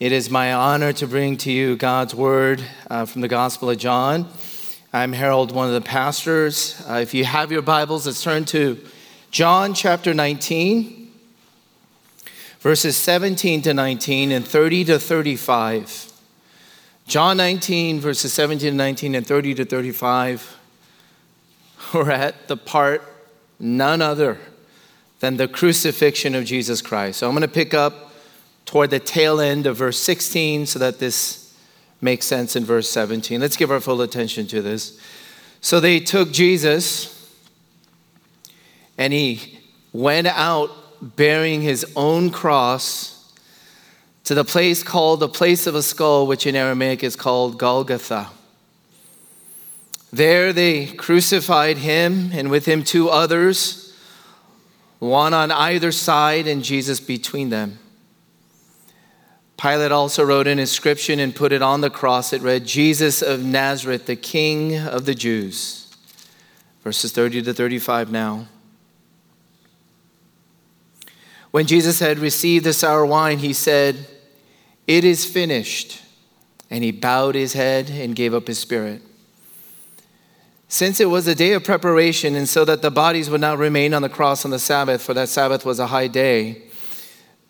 It is my honor to bring to you God's word uh, from the Gospel of John. I'm Harold, one of the pastors. Uh, if you have your Bibles, let's turn to John chapter 19, verses 17 to 19 and 30 to 35. John 19, verses 17 to 19 and 30 to 35. We're at the part, none other than the crucifixion of Jesus Christ. So I'm going to pick up toward the tail end of verse 16 so that this makes sense in verse 17. Let's give our full attention to this. So they took Jesus and he went out bearing his own cross to the place called the place of a skull, which in Aramaic is called Golgotha. There they crucified him and with him two others, one on either side and Jesus between them. Pilate also wrote an inscription and put it on the cross. It read, Jesus of Nazareth, the King of the Jews. Verses 30 to 35 now. When Jesus had received the sour wine, he said, It is finished. And he bowed his head and gave up his spirit. Since it was a day of preparation, and so that the bodies would not remain on the cross on the Sabbath, for that Sabbath was a high day,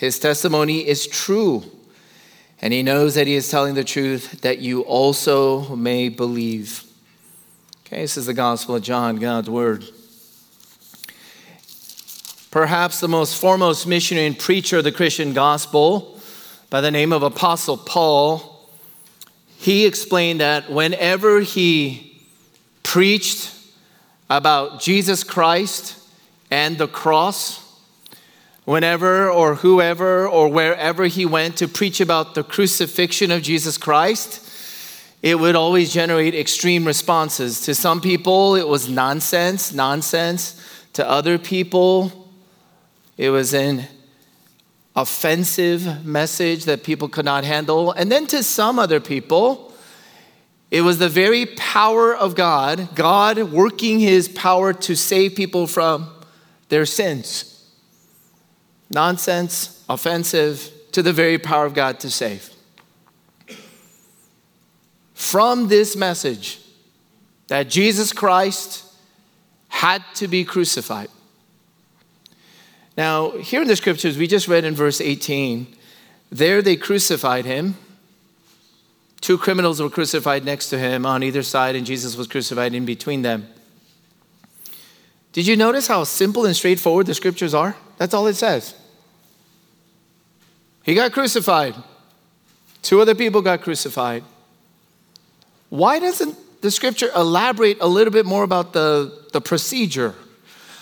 His testimony is true, and he knows that he is telling the truth that you also may believe. Okay, this is the Gospel of John, God's Word. Perhaps the most foremost missionary and preacher of the Christian gospel, by the name of Apostle Paul, he explained that whenever he preached about Jesus Christ and the cross, whenever or whoever or wherever he went to preach about the crucifixion of Jesus Christ, it would always generate extreme responses. To some people, it was nonsense, nonsense. To other people, it was an offensive message that people could not handle. And then to some other people, it was the very power of God, God working his power to save people from their sins nonsense, offensive, to the very power of God to save. From this message that Jesus Christ had to be crucified. Now, here in the scriptures, we just read in verse 18, there they crucified him. Two criminals were crucified next to him on either side, and Jesus was crucified in between them. Did you notice how simple and straightforward the scriptures are? That's all it says. He got crucified. Two other people got crucified. Why doesn't the scripture elaborate a little bit more about the, the procedure?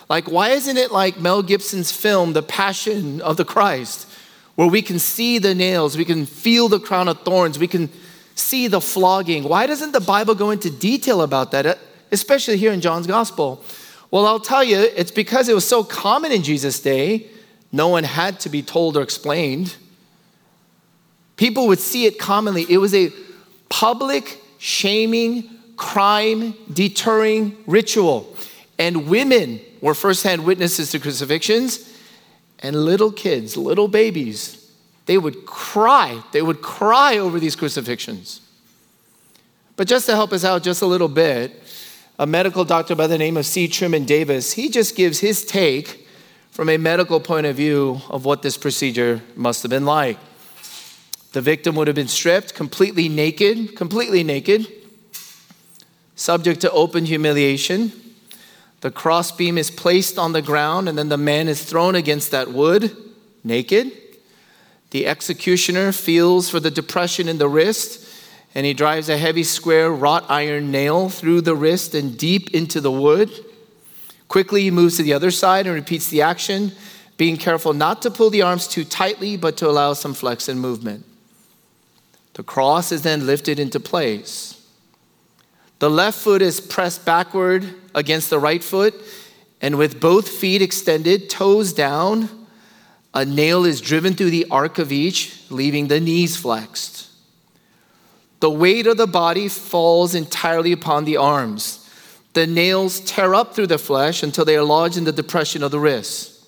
Like, why isn't it like Mel Gibson's film, The Passion of the Christ, where we can see the nails, we can feel the crown of thorns, we can see the flogging? Why doesn't the Bible go into detail about that, uh, especially here in John's gospel? Well, I'll tell you, it's because it was so common in Jesus' day, no one had to be told or explained. People would see it commonly. It was a public shaming, crime deterring ritual. And women were firsthand witnesses to crucifixions, and little kids, little babies, they would cry. They would cry over these crucifixions. But just to help us out just a little bit, a medical doctor by the name of C. Truman Davis, he just gives his take from a medical point of view of what this procedure must have been like. The victim would have been stripped, completely naked, completely naked, subject to open humiliation. The crossbeam is placed on the ground, and then the man is thrown against that wood, naked. The executioner feels for the depression in the wrist, and he drives a heavy square wrought iron nail through the wrist and deep into the wood. Quickly, he moves to the other side and repeats the action, being careful not to pull the arms too tightly, but to allow some flex and movement. The cross is then lifted into place. The left foot is pressed backward against the right foot, and with both feet extended, toes down, a nail is driven through the arc of each, leaving the knees flexed. The weight of the body falls entirely upon the arms. The nails tear up through the flesh until they are lodged in the depression of the wrists.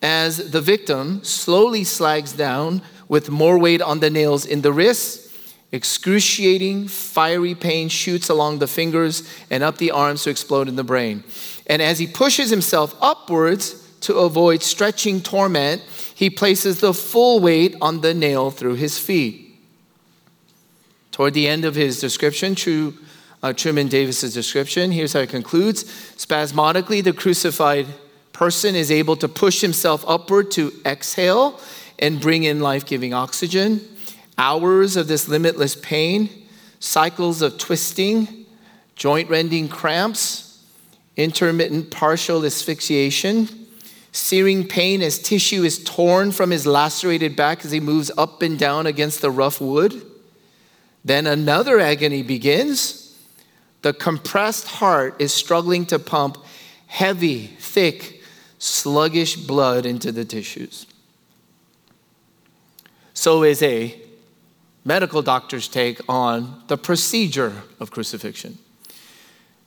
As the victim slowly slags down with more weight on the nails in the wrists, excruciating, fiery pain shoots along the fingers and up the arms to explode in the brain. And as he pushes himself upwards to avoid stretching torment, he places the full weight on the nail through his feet. Toward the end of his description, true, uh, Truman Davis's description, here's how it concludes Spasmodically, the crucified person is able to push himself upward to exhale and bring in life giving oxygen. Hours of this limitless pain, cycles of twisting, joint rending cramps, intermittent partial asphyxiation, searing pain as tissue is torn from his lacerated back as he moves up and down against the rough wood then another agony begins. The compressed heart is struggling to pump heavy, thick, sluggish blood into the tissues. So is a medical doctor's take on the procedure of crucifixion.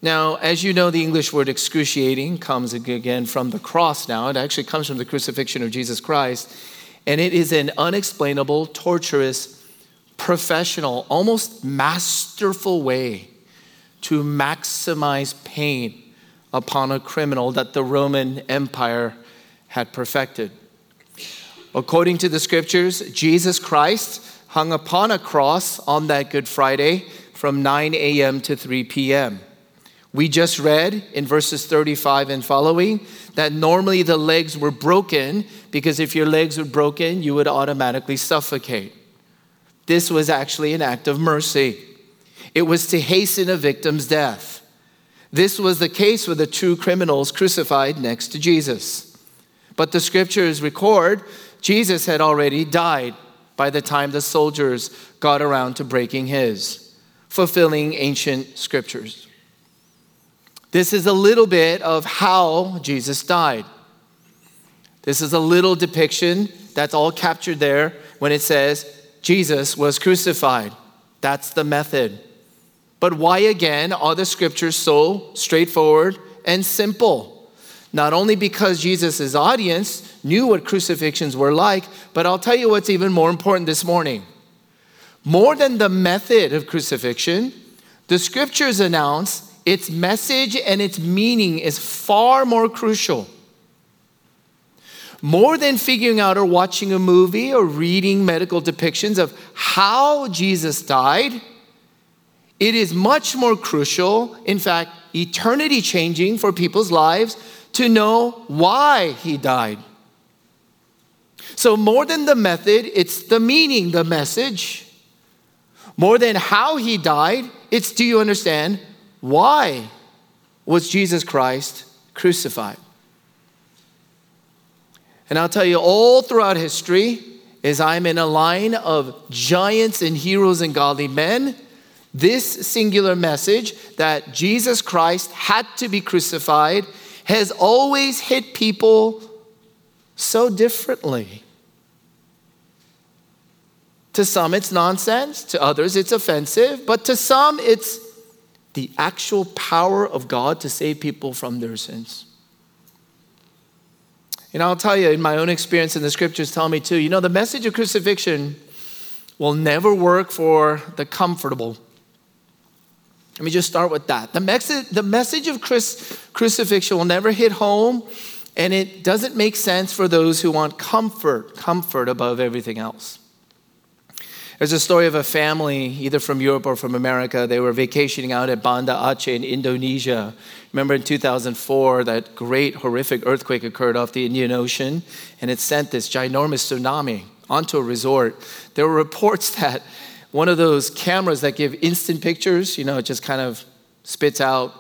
Now, as you know, the English word excruciating comes again from the cross now. It actually comes from the crucifixion of Jesus Christ. And it is an unexplainable, torturous professional, almost masterful way to maximize pain upon a criminal that the Roman Empire had perfected. According to the scriptures, Jesus Christ hung upon a cross on that Good Friday from 9 a.m. to 3 p.m. We just read in verses 35 and following that normally the legs were broken because if your legs were broken, you would automatically suffocate. This was actually an act of mercy. It was to hasten a victim's death. This was the case with the two criminals crucified next to Jesus. But the scriptures record Jesus had already died by the time the soldiers got around to breaking his, fulfilling ancient scriptures. This is a little bit of how Jesus died. This is a little depiction that's all captured there when it says, Jesus was crucified. That's the method. But why again are the scriptures so straightforward and simple? Not only because Jesus' audience knew what crucifixions were like, but I'll tell you what's even more important this morning. More than the method of crucifixion, the scriptures announce its message and its meaning is far more crucial more than figuring out or watching a movie or reading medical depictions of how Jesus died, it is much more crucial, in fact, eternity changing for people's lives to know why he died. So, more than the method, it's the meaning, the message. More than how he died, it's do you understand why was Jesus Christ crucified? And I'll tell you, all throughout history, as I'm in a line of giants and heroes and godly men, this singular message that Jesus Christ had to be crucified has always hit people so differently. To some, it's nonsense. To others, it's offensive. But to some, it's the actual power of God to save people from their sins. And I'll tell you, in my own experience, and the scriptures tell me too, you know, the message of crucifixion will never work for the comfortable. Let me just start with that. The, message, the message of crucifixion will never hit home, and it doesn't make sense for those who want comfort, comfort above everything else. There's a story of a family, either from Europe or from America. They were vacationing out at Banda Aceh in Indonesia. Remember in 2004, that great horrific earthquake occurred off the Indian Ocean, and it sent this ginormous tsunami onto a resort. There were reports that one of those cameras that give instant pictures, you know, it just kind of spits out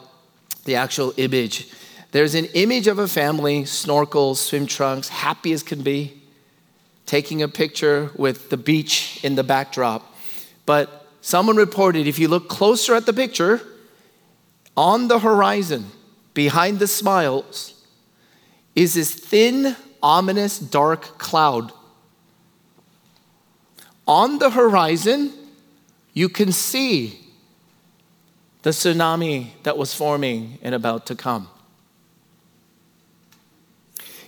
the actual image. There's an image of a family, snorkels, swim trunks, happy as can be taking a picture with the beach in the backdrop. But someone reported if you look closer at the picture, on the horizon, behind the smiles, is this thin, ominous, dark cloud. On the horizon, you can see the tsunami that was forming and about to come.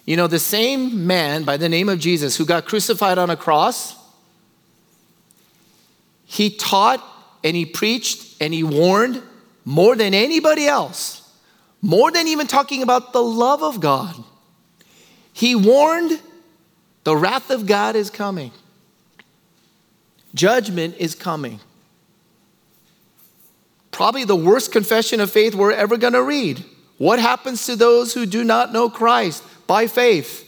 You know, the same man by the name of Jesus who got crucified on a cross, he taught and he preached and he warned more than anybody else, more than even talking about the love of God. He warned the wrath of God is coming, judgment is coming. Probably the worst confession of faith we're ever going to read. What happens to those who do not know Christ by faith?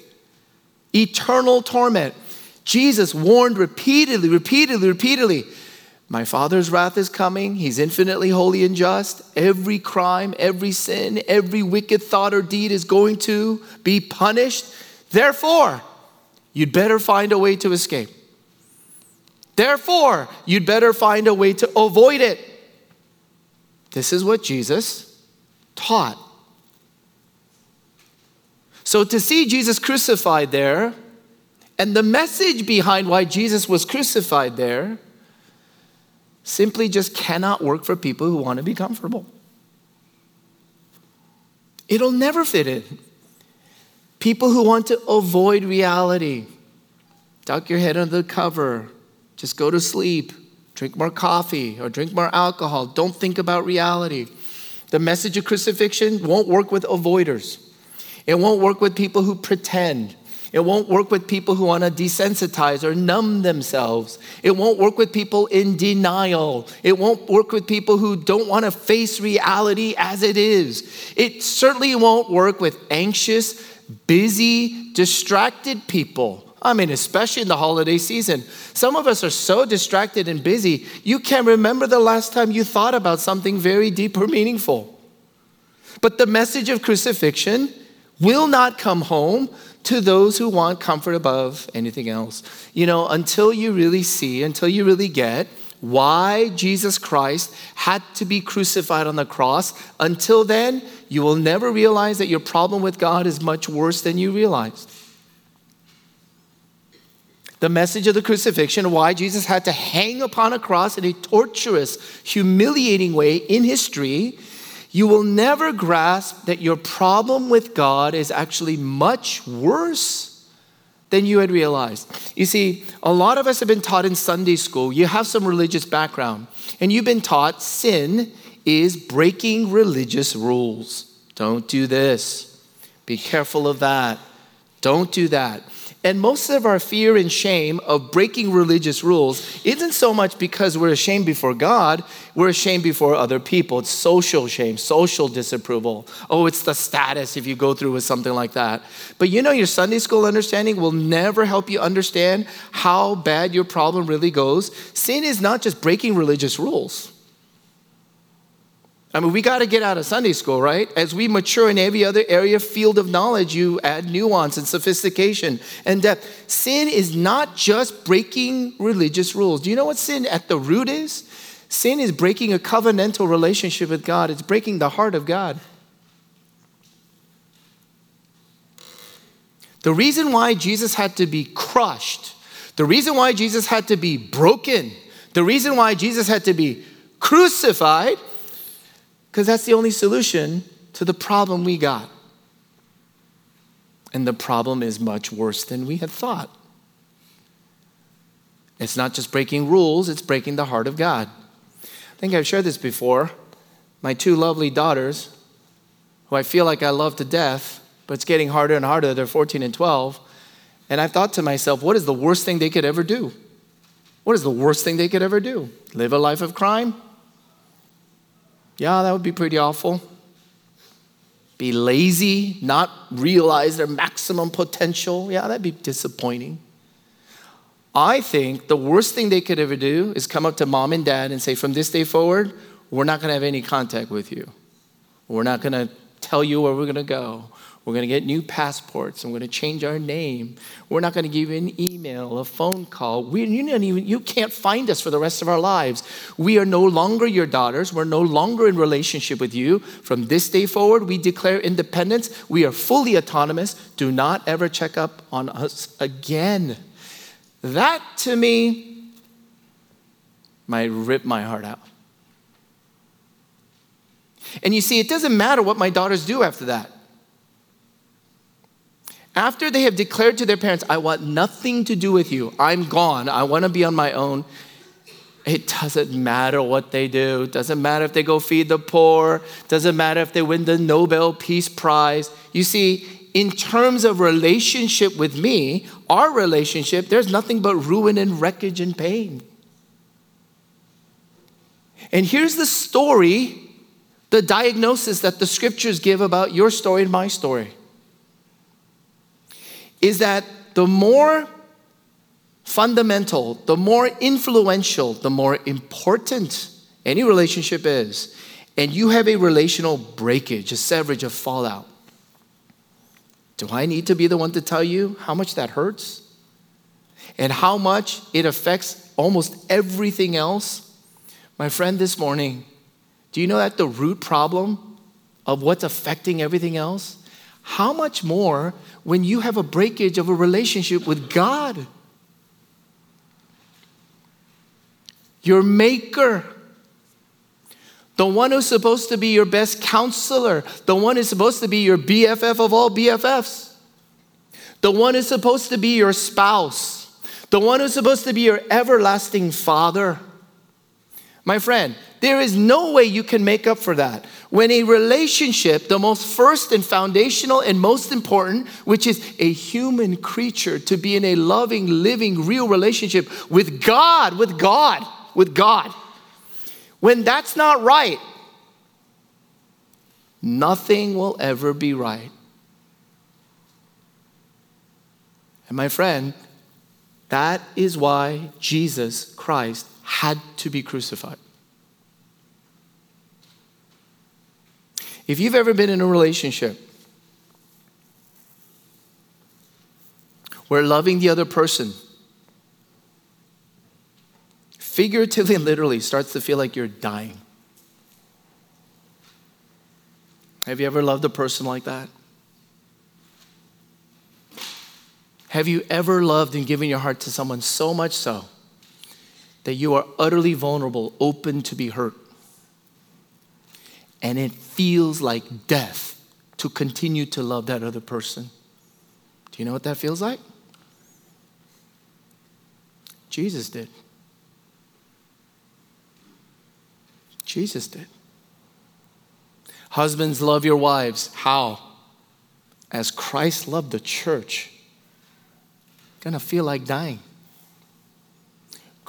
Eternal torment. Jesus warned repeatedly, repeatedly, repeatedly my Father's wrath is coming. He's infinitely holy and just. Every crime, every sin, every wicked thought or deed is going to be punished. Therefore, you'd better find a way to escape. Therefore, you'd better find a way to avoid it. This is what Jesus taught. So to see Jesus crucified there, and the message behind why Jesus was crucified there, simply just cannot work for people who want to be comfortable. It'll never fit in. People who want to avoid reality, duck your head under the cover, just go to sleep, drink more coffee or drink more alcohol, don't think about reality. The message of crucifixion won't work with avoiders. It won't work with people who pretend. It won't work with people who want to desensitize or numb themselves. It won't work with people in denial. It won't work with people who don't want to face reality as it is. It certainly won't work with anxious, busy, distracted people. I mean, especially in the holiday season. Some of us are so distracted and busy, you can't remember the last time you thought about something very deep or meaningful. But the message of crucifixion will not come home to those who want comfort above anything else. You know, until you really see, until you really get why Jesus Christ had to be crucified on the cross, until then, you will never realize that your problem with God is much worse than you realized. The message of the crucifixion, why Jesus had to hang upon a cross in a torturous, humiliating way in history, you will never grasp that your problem with God is actually much worse than you had realized. You see, a lot of us have been taught in Sunday school, you have some religious background, and you've been taught sin is breaking religious rules. Don't do this. Be careful of that. Don't do that. And most of our fear and shame of breaking religious rules isn't so much because we're ashamed before God, we're ashamed before other people. It's social shame, social disapproval. Oh, it's the status if you go through with something like that. But you know, your Sunday school understanding will never help you understand how bad your problem really goes. Sin is not just breaking religious rules. I mean, we got to get out of Sunday school, right? As we mature in every other area, field of knowledge, you add nuance and sophistication and depth. Sin is not just breaking religious rules. Do you know what sin at the root is? Sin is breaking a covenantal relationship with God, it's breaking the heart of God. The reason why Jesus had to be crushed, the reason why Jesus had to be broken, the reason why Jesus had to be crucified because that's the only solution to the problem we got. And the problem is much worse than we had thought. It's not just breaking rules, it's breaking the heart of God. I think I've shared this before. My two lovely daughters, who I feel like I love to death, but it's getting harder and harder. They're 14 and 12. And I thought to myself, what is the worst thing they could ever do? What is the worst thing they could ever do? Live a life of crime? Yeah, that would be pretty awful. Be lazy, not realize their maximum potential. Yeah, that'd be disappointing. I think the worst thing they could ever do is come up to mom and dad and say, from this day forward, we're not going to have any contact with you. We're not going to tell you where we're going to go. We're going to get new passports. I'm going to change our name. We're not going to give you an email, a phone call. We, you, even, you can't find us for the rest of our lives. We are no longer your daughters. We're no longer in relationship with you. From this day forward, we declare independence. We are fully autonomous. Do not ever check up on us again. That to me might rip my heart out. And you see, it doesn't matter what my daughters do after that. After they have declared to their parents, I want nothing to do with you, I'm gone, I want to be on my own, it doesn't matter what they do. It doesn't matter if they go feed the poor. It doesn't matter if they win the Nobel Peace Prize. You see, in terms of relationship with me, our relationship, there's nothing but ruin and wreckage and pain. And here's the story, the diagnosis that the scriptures give about your story and my story is that the more fundamental, the more influential, the more important any relationship is, and you have a relational breakage, a severage, a fallout, do I need to be the one to tell you how much that hurts? And how much it affects almost everything else? My friend, this morning, do you know that the root problem of what's affecting everything else? How much more when you have a breakage of a relationship with God? Your maker, the one who's supposed to be your best counselor, the one who's supposed to be your BFF of all BFFs, the one who's supposed to be your spouse, the one who's supposed to be your everlasting father. My friend, there is no way you can make up for that. When a relationship, the most first and foundational and most important, which is a human creature to be in a loving, living, real relationship with God, with God, with God, when that's not right, nothing will ever be right. And my friend, that is why Jesus Christ had to be crucified. If you've ever been in a relationship where loving the other person figuratively and literally starts to feel like you're dying. Have you ever loved a person like that? Have you ever loved and given your heart to someone so much so that you are utterly vulnerable, open to be hurt? and it feels like death to continue to love that other person. Do you know what that feels like? Jesus did. Jesus did. Husbands, love your wives. How? As Christ loved the church. Gonna feel like dying.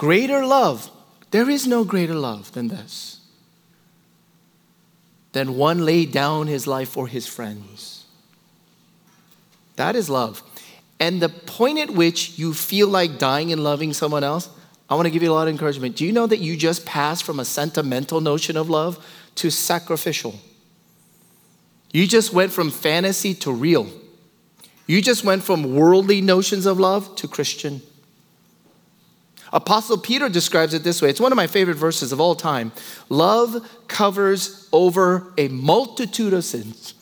Greater love. There is no greater love than this than one laid down his life for his friends. That is love. And the point at which you feel like dying and loving someone else, I want to give you a lot of encouragement. Do you know that you just passed from a sentimental notion of love to sacrificial? You just went from fantasy to real. You just went from worldly notions of love to Christian. Apostle Peter describes it this way. It's one of my favorite verses of all time. Love covers over a multitude of sins.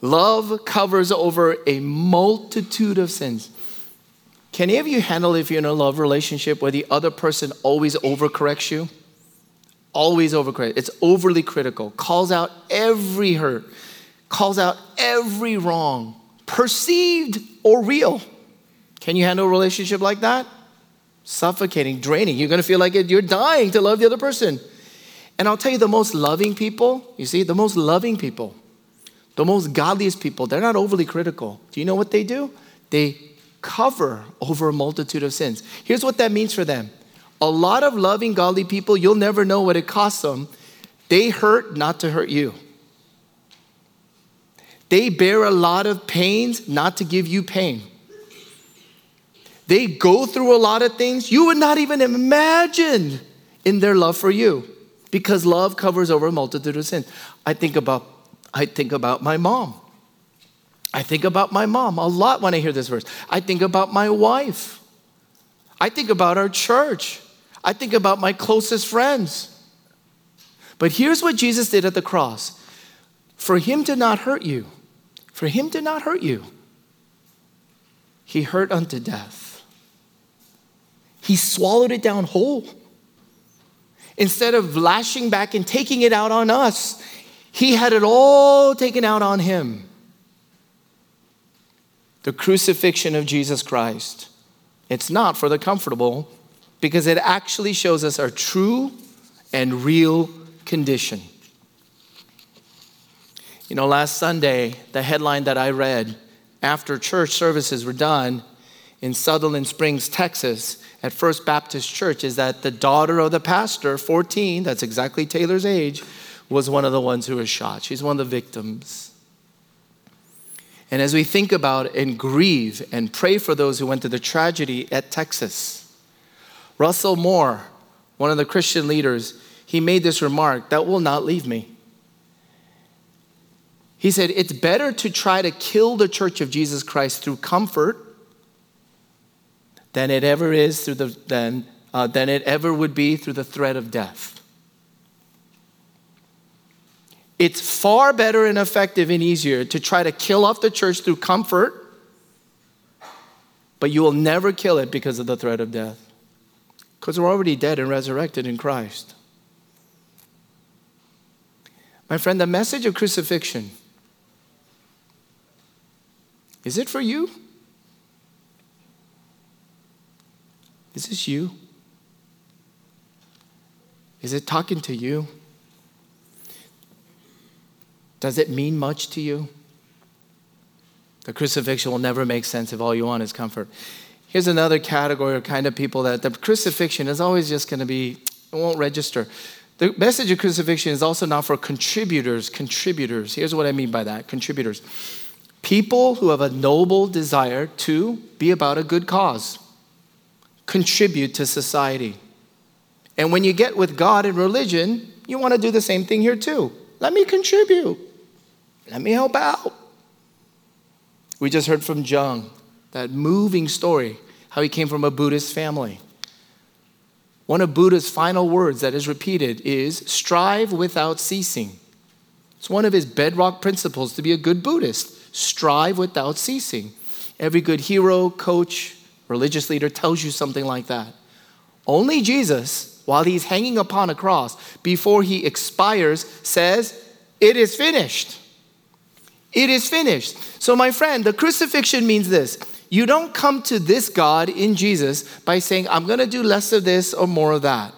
Love covers over a multitude of sins. Can any of you handle if you're in a love relationship where the other person always overcorrects you? Always overcorrects. It's overly critical, calls out every hurt, calls out every wrong, perceived or real. Can you handle a relationship like that? Suffocating, draining. You're going to feel like you're dying to love the other person. And I'll tell you, the most loving people, you see, the most loving people, the most godliest people, they're not overly critical. Do you know what they do? They cover over a multitude of sins. Here's what that means for them a lot of loving, godly people, you'll never know what it costs them. They hurt not to hurt you. They bear a lot of pains not to give you pain. They go through a lot of things you would not even imagine in their love for you because love covers over a multitude of sins. I think about I think about my mom. I think about my mom a lot when I hear this verse. I think about my wife. I think about our church. I think about my closest friends. But here's what Jesus did at the cross for him to not hurt you, for him to not hurt you, he hurt unto death. He swallowed it down whole. Instead of lashing back and taking it out on us, he had it all taken out on him. The crucifixion of Jesus Christ. It's not for the comfortable because it actually shows us our true and real condition. You know, last Sunday, the headline that I read after church services were done in Sutherland Springs, Texas, at First Baptist Church, is that the daughter of the pastor, 14, that's exactly Taylor's age, was one of the ones who was shot. She's one of the victims. And as we think about and grieve and pray for those who went through the tragedy at Texas, Russell Moore, one of the Christian leaders, he made this remark that will not leave me. He said, It's better to try to kill the church of Jesus Christ through comfort than it ever is through the, than, uh, than it ever would be through the threat of death. It's far better and effective and easier to try to kill off the church through comfort, but you will never kill it because of the threat of death. Because we're already dead and resurrected in Christ. My friend, the message of crucifixion is it for you? Is this you? Is it talking to you? Does it mean much to you? The crucifixion will never make sense if all you want is comfort. Here's another category of kind of people that the crucifixion is always just going to be, it won't register. The message of crucifixion is also not for contributors. Contributors. Here's what I mean by that contributors. People who have a noble desire to be about a good cause, contribute to society. And when you get with God and religion, you want to do the same thing here too. Let me contribute. Let me help out. We just heard from Jung, that moving story, how he came from a Buddhist family. One of Buddha's final words that is repeated is strive without ceasing. It's one of his bedrock principles to be a good Buddhist. Strive without ceasing. Every good hero, coach, religious leader tells you something like that. Only Jesus, while he's hanging upon a cross, before he expires, says, It is finished. It is finished. So, my friend, the crucifixion means this you don't come to this God in Jesus by saying, I'm going to do less of this or more of that.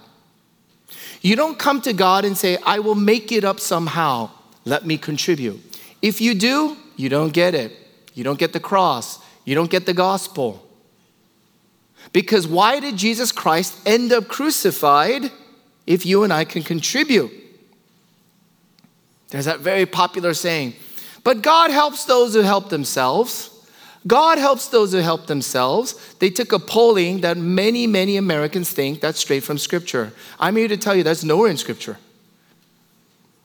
You don't come to God and say, I will make it up somehow. Let me contribute. If you do, you don't get it. You don't get the cross. You don't get the gospel. Because why did Jesus Christ end up crucified if you and I can contribute? There's that very popular saying, but God helps those who help themselves. God helps those who help themselves. They took a polling that many, many Americans think that's straight from Scripture. I'm here to tell you that's nowhere in Scripture.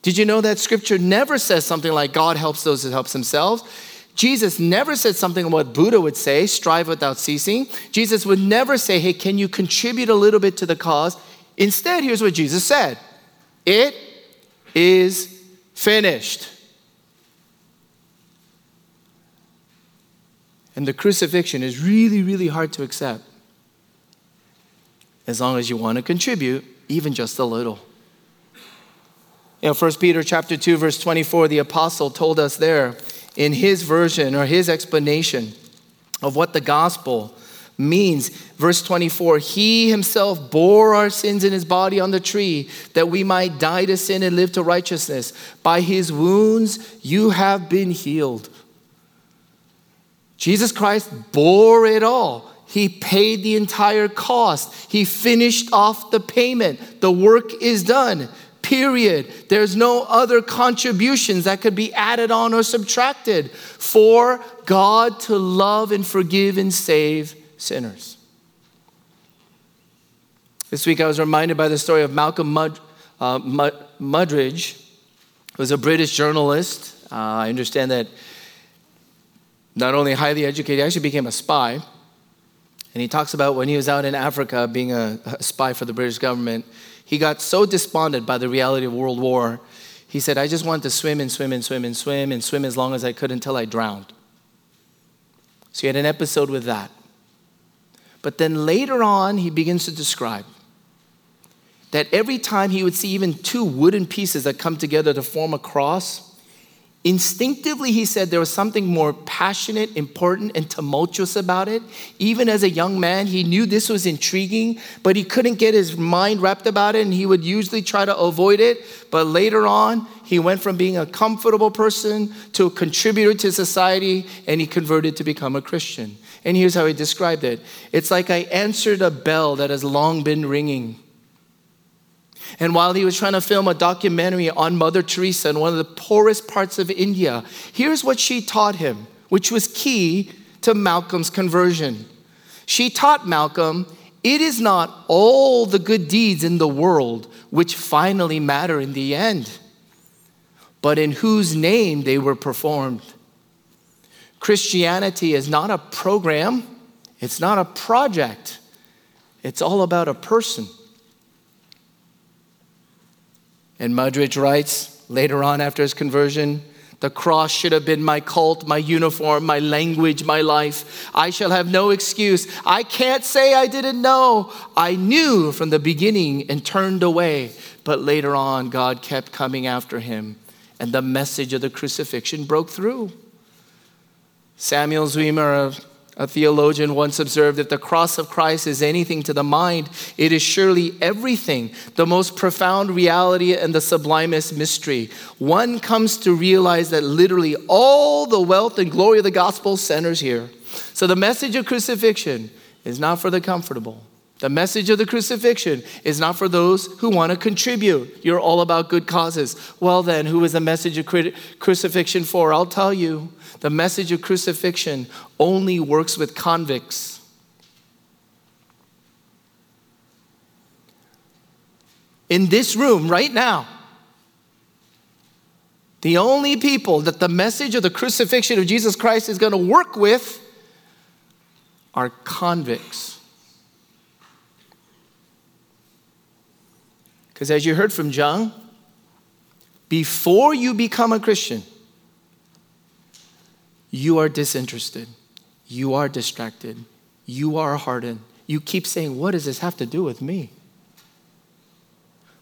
Did you know that Scripture never says something like God helps those who help themselves? Jesus never said something what Buddha would say, strive without ceasing. Jesus would never say, hey, can you contribute a little bit to the cause? Instead, here's what Jesus said It is finished. And the crucifixion is really, really hard to accept as long as you want to contribute, even just a little. You know, 1 Peter chapter 2, verse 24, the apostle told us there in his version or his explanation of what the gospel means. Verse 24, he himself bore our sins in his body on the tree that we might die to sin and live to righteousness. By his wounds you have been healed. Jesus Christ bore it all. He paid the entire cost. He finished off the payment. The work is done. Period. There's no other contributions that could be added on or subtracted for God to love and forgive and save sinners. This week I was reminded by the story of Malcolm uh, Mud, Muggeridge, was a British journalist. Uh, I understand that not only highly educated, he actually became a spy. And he talks about when he was out in Africa being a, a spy for the British government, he got so despondent by the reality of World War, he said, I just wanted to swim and swim and swim and swim and swim as long as I could until I drowned. So he had an episode with that. But then later on, he begins to describe that every time he would see even two wooden pieces that come together to form a cross, Instinctively, he said there was something more passionate, important, and tumultuous about it. Even as a young man, he knew this was intriguing, but he couldn't get his mind wrapped about it, and he would usually try to avoid it. But later on, he went from being a comfortable person to a contributor to society, and he converted to become a Christian. And here's how he described it it's like I answered a bell that has long been ringing. And while he was trying to film a documentary on Mother Teresa in one of the poorest parts of India, here's what she taught him, which was key to Malcolm's conversion. She taught Malcolm it is not all the good deeds in the world which finally matter in the end, but in whose name they were performed. Christianity is not a program, it's not a project, it's all about a person. And Mudridge writes later on after his conversion the cross should have been my cult, my uniform, my language, my life. I shall have no excuse. I can't say I didn't know. I knew from the beginning and turned away. But later on, God kept coming after him, and the message of the crucifixion broke through. Samuel Zwemer, a theologian once observed if the cross of Christ is anything to the mind, it is surely everything, the most profound reality and the sublimest mystery. One comes to realize that literally all the wealth and glory of the gospel centers here. So the message of crucifixion is not for the comfortable. The message of the crucifixion is not for those who want to contribute. You're all about good causes. Well, then, who is the message of crucifixion for? I'll tell you. The message of crucifixion only works with convicts. In this room right now, the only people that the message of the crucifixion of Jesus Christ is going to work with are convicts. Because as you heard from John, before you become a Christian, you are disinterested. You are distracted. You are hardened. You keep saying, What does this have to do with me?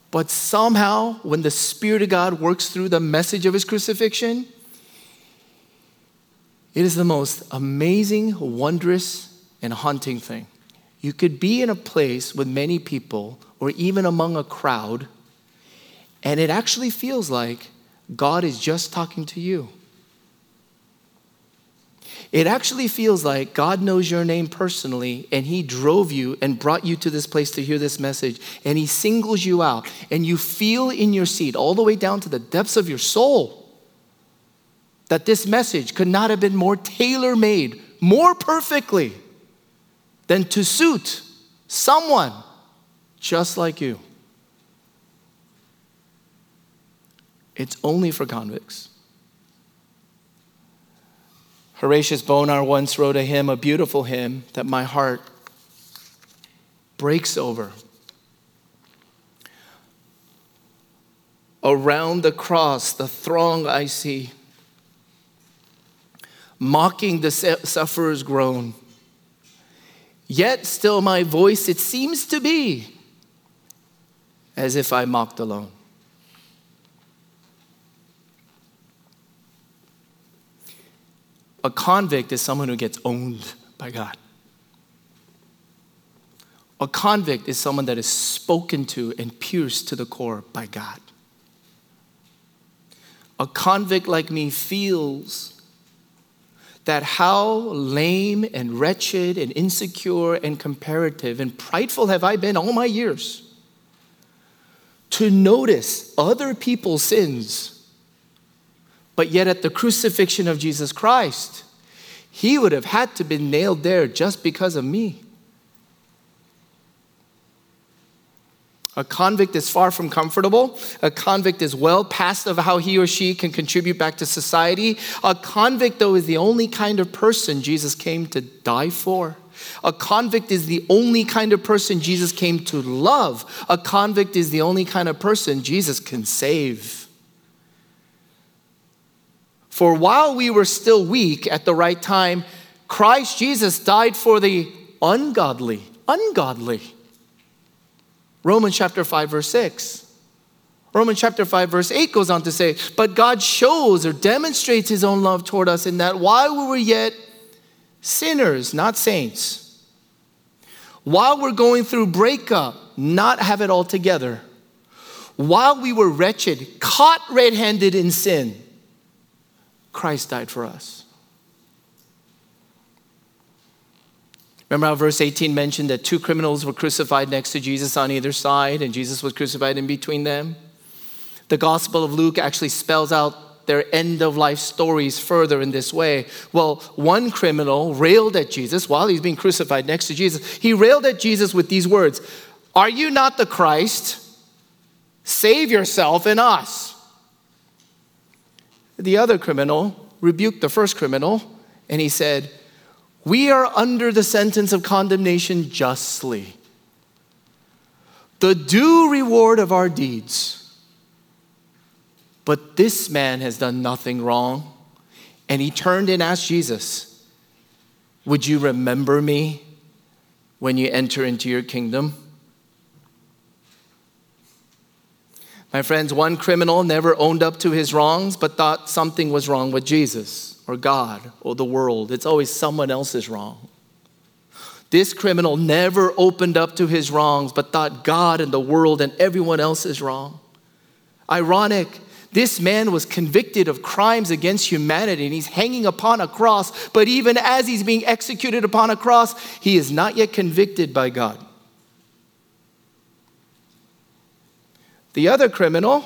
But somehow, when the Spirit of God works through the message of His crucifixion, it is the most amazing, wondrous, and haunting thing. You could be in a place with many people or even among a crowd, and it actually feels like God is just talking to you. It actually feels like God knows your name personally and He drove you and brought you to this place to hear this message and He singles you out and you feel in your seat, all the way down to the depths of your soul, that this message could not have been more tailor made, more perfectly than to suit someone just like you. It's only for convicts. Horatius Bonar once wrote a hymn, a beautiful hymn that my heart breaks over. Around the cross, the throng I see, mocking the sufferer's groan. Yet still my voice, it seems to be as if I mocked alone. A convict is someone who gets owned by God. A convict is someone that is spoken to and pierced to the core by God. A convict like me feels that how lame and wretched and insecure and comparative and prideful have I been all my years to notice other people's sins but yet, at the crucifixion of Jesus Christ, he would have had to be nailed there just because of me. A convict is far from comfortable. A convict is well past of how he or she can contribute back to society. A convict, though, is the only kind of person Jesus came to die for. A convict is the only kind of person Jesus came to love. A convict is the only kind of person Jesus can save. For while we were still weak at the right time, Christ Jesus died for the ungodly. Ungodly. Romans chapter 5, verse 6. Romans chapter 5, verse 8 goes on to say, But God shows or demonstrates his own love toward us in that while we were yet sinners, not saints, while we're going through breakup, not have it all together, while we were wretched, caught red handed in sin, Christ died for us. Remember how verse 18 mentioned that two criminals were crucified next to Jesus on either side, and Jesus was crucified in between them? The Gospel of Luke actually spells out their end of life stories further in this way. Well, one criminal railed at Jesus while he's being crucified next to Jesus. He railed at Jesus with these words Are you not the Christ? Save yourself and us. The other criminal rebuked the first criminal and he said, We are under the sentence of condemnation justly. The due reward of our deeds but this man has done nothing wrong. And he turned and asked Jesus, Would you remember me when you enter into your kingdom? My friends, one criminal never owned up to his wrongs, but thought something was wrong with Jesus or God or the world. It's always someone else's wrong. This criminal never opened up to his wrongs, but thought God and the world and everyone else is wrong. Ironic this man was convicted of crimes against humanity and he's hanging upon a cross, but even as he's being executed upon a cross, he is not yet convicted by God. The other criminal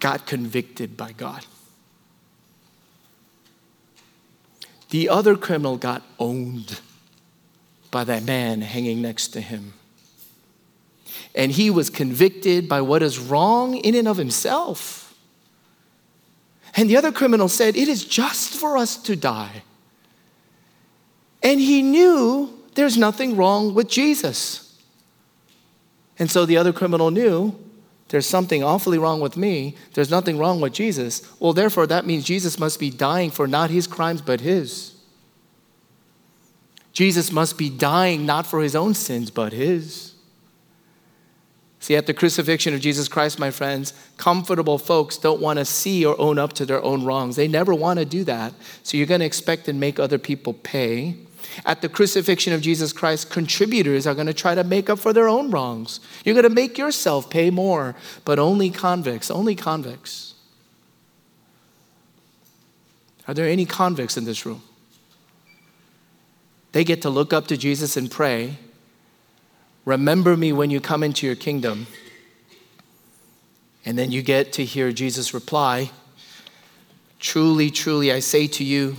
got convicted by God. The other criminal got owned by that man hanging next to him and he was convicted by what is wrong in and of himself. And the other criminal said, It is just for us to die. And he knew there's nothing wrong with Jesus. And so the other criminal knew there's something awfully wrong with me. There's nothing wrong with Jesus. Well, therefore, that means Jesus must be dying for not his crimes, but his. Jesus must be dying not for his own sins, but his. See, at the crucifixion of Jesus Christ, my friends, comfortable folks don't want to see or own up to their own wrongs. They never want to do that. So you're going to expect and make other people pay. At the crucifixion of Jesus Christ, contributors are going to try to make up for their own wrongs. You're going to make yourself pay more, but only convicts, only convicts. Are there any convicts in this room? They get to look up to Jesus and pray Remember me when you come into your kingdom. And then you get to hear Jesus reply Truly, truly, I say to you,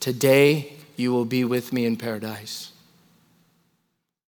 today you will be with me in paradise.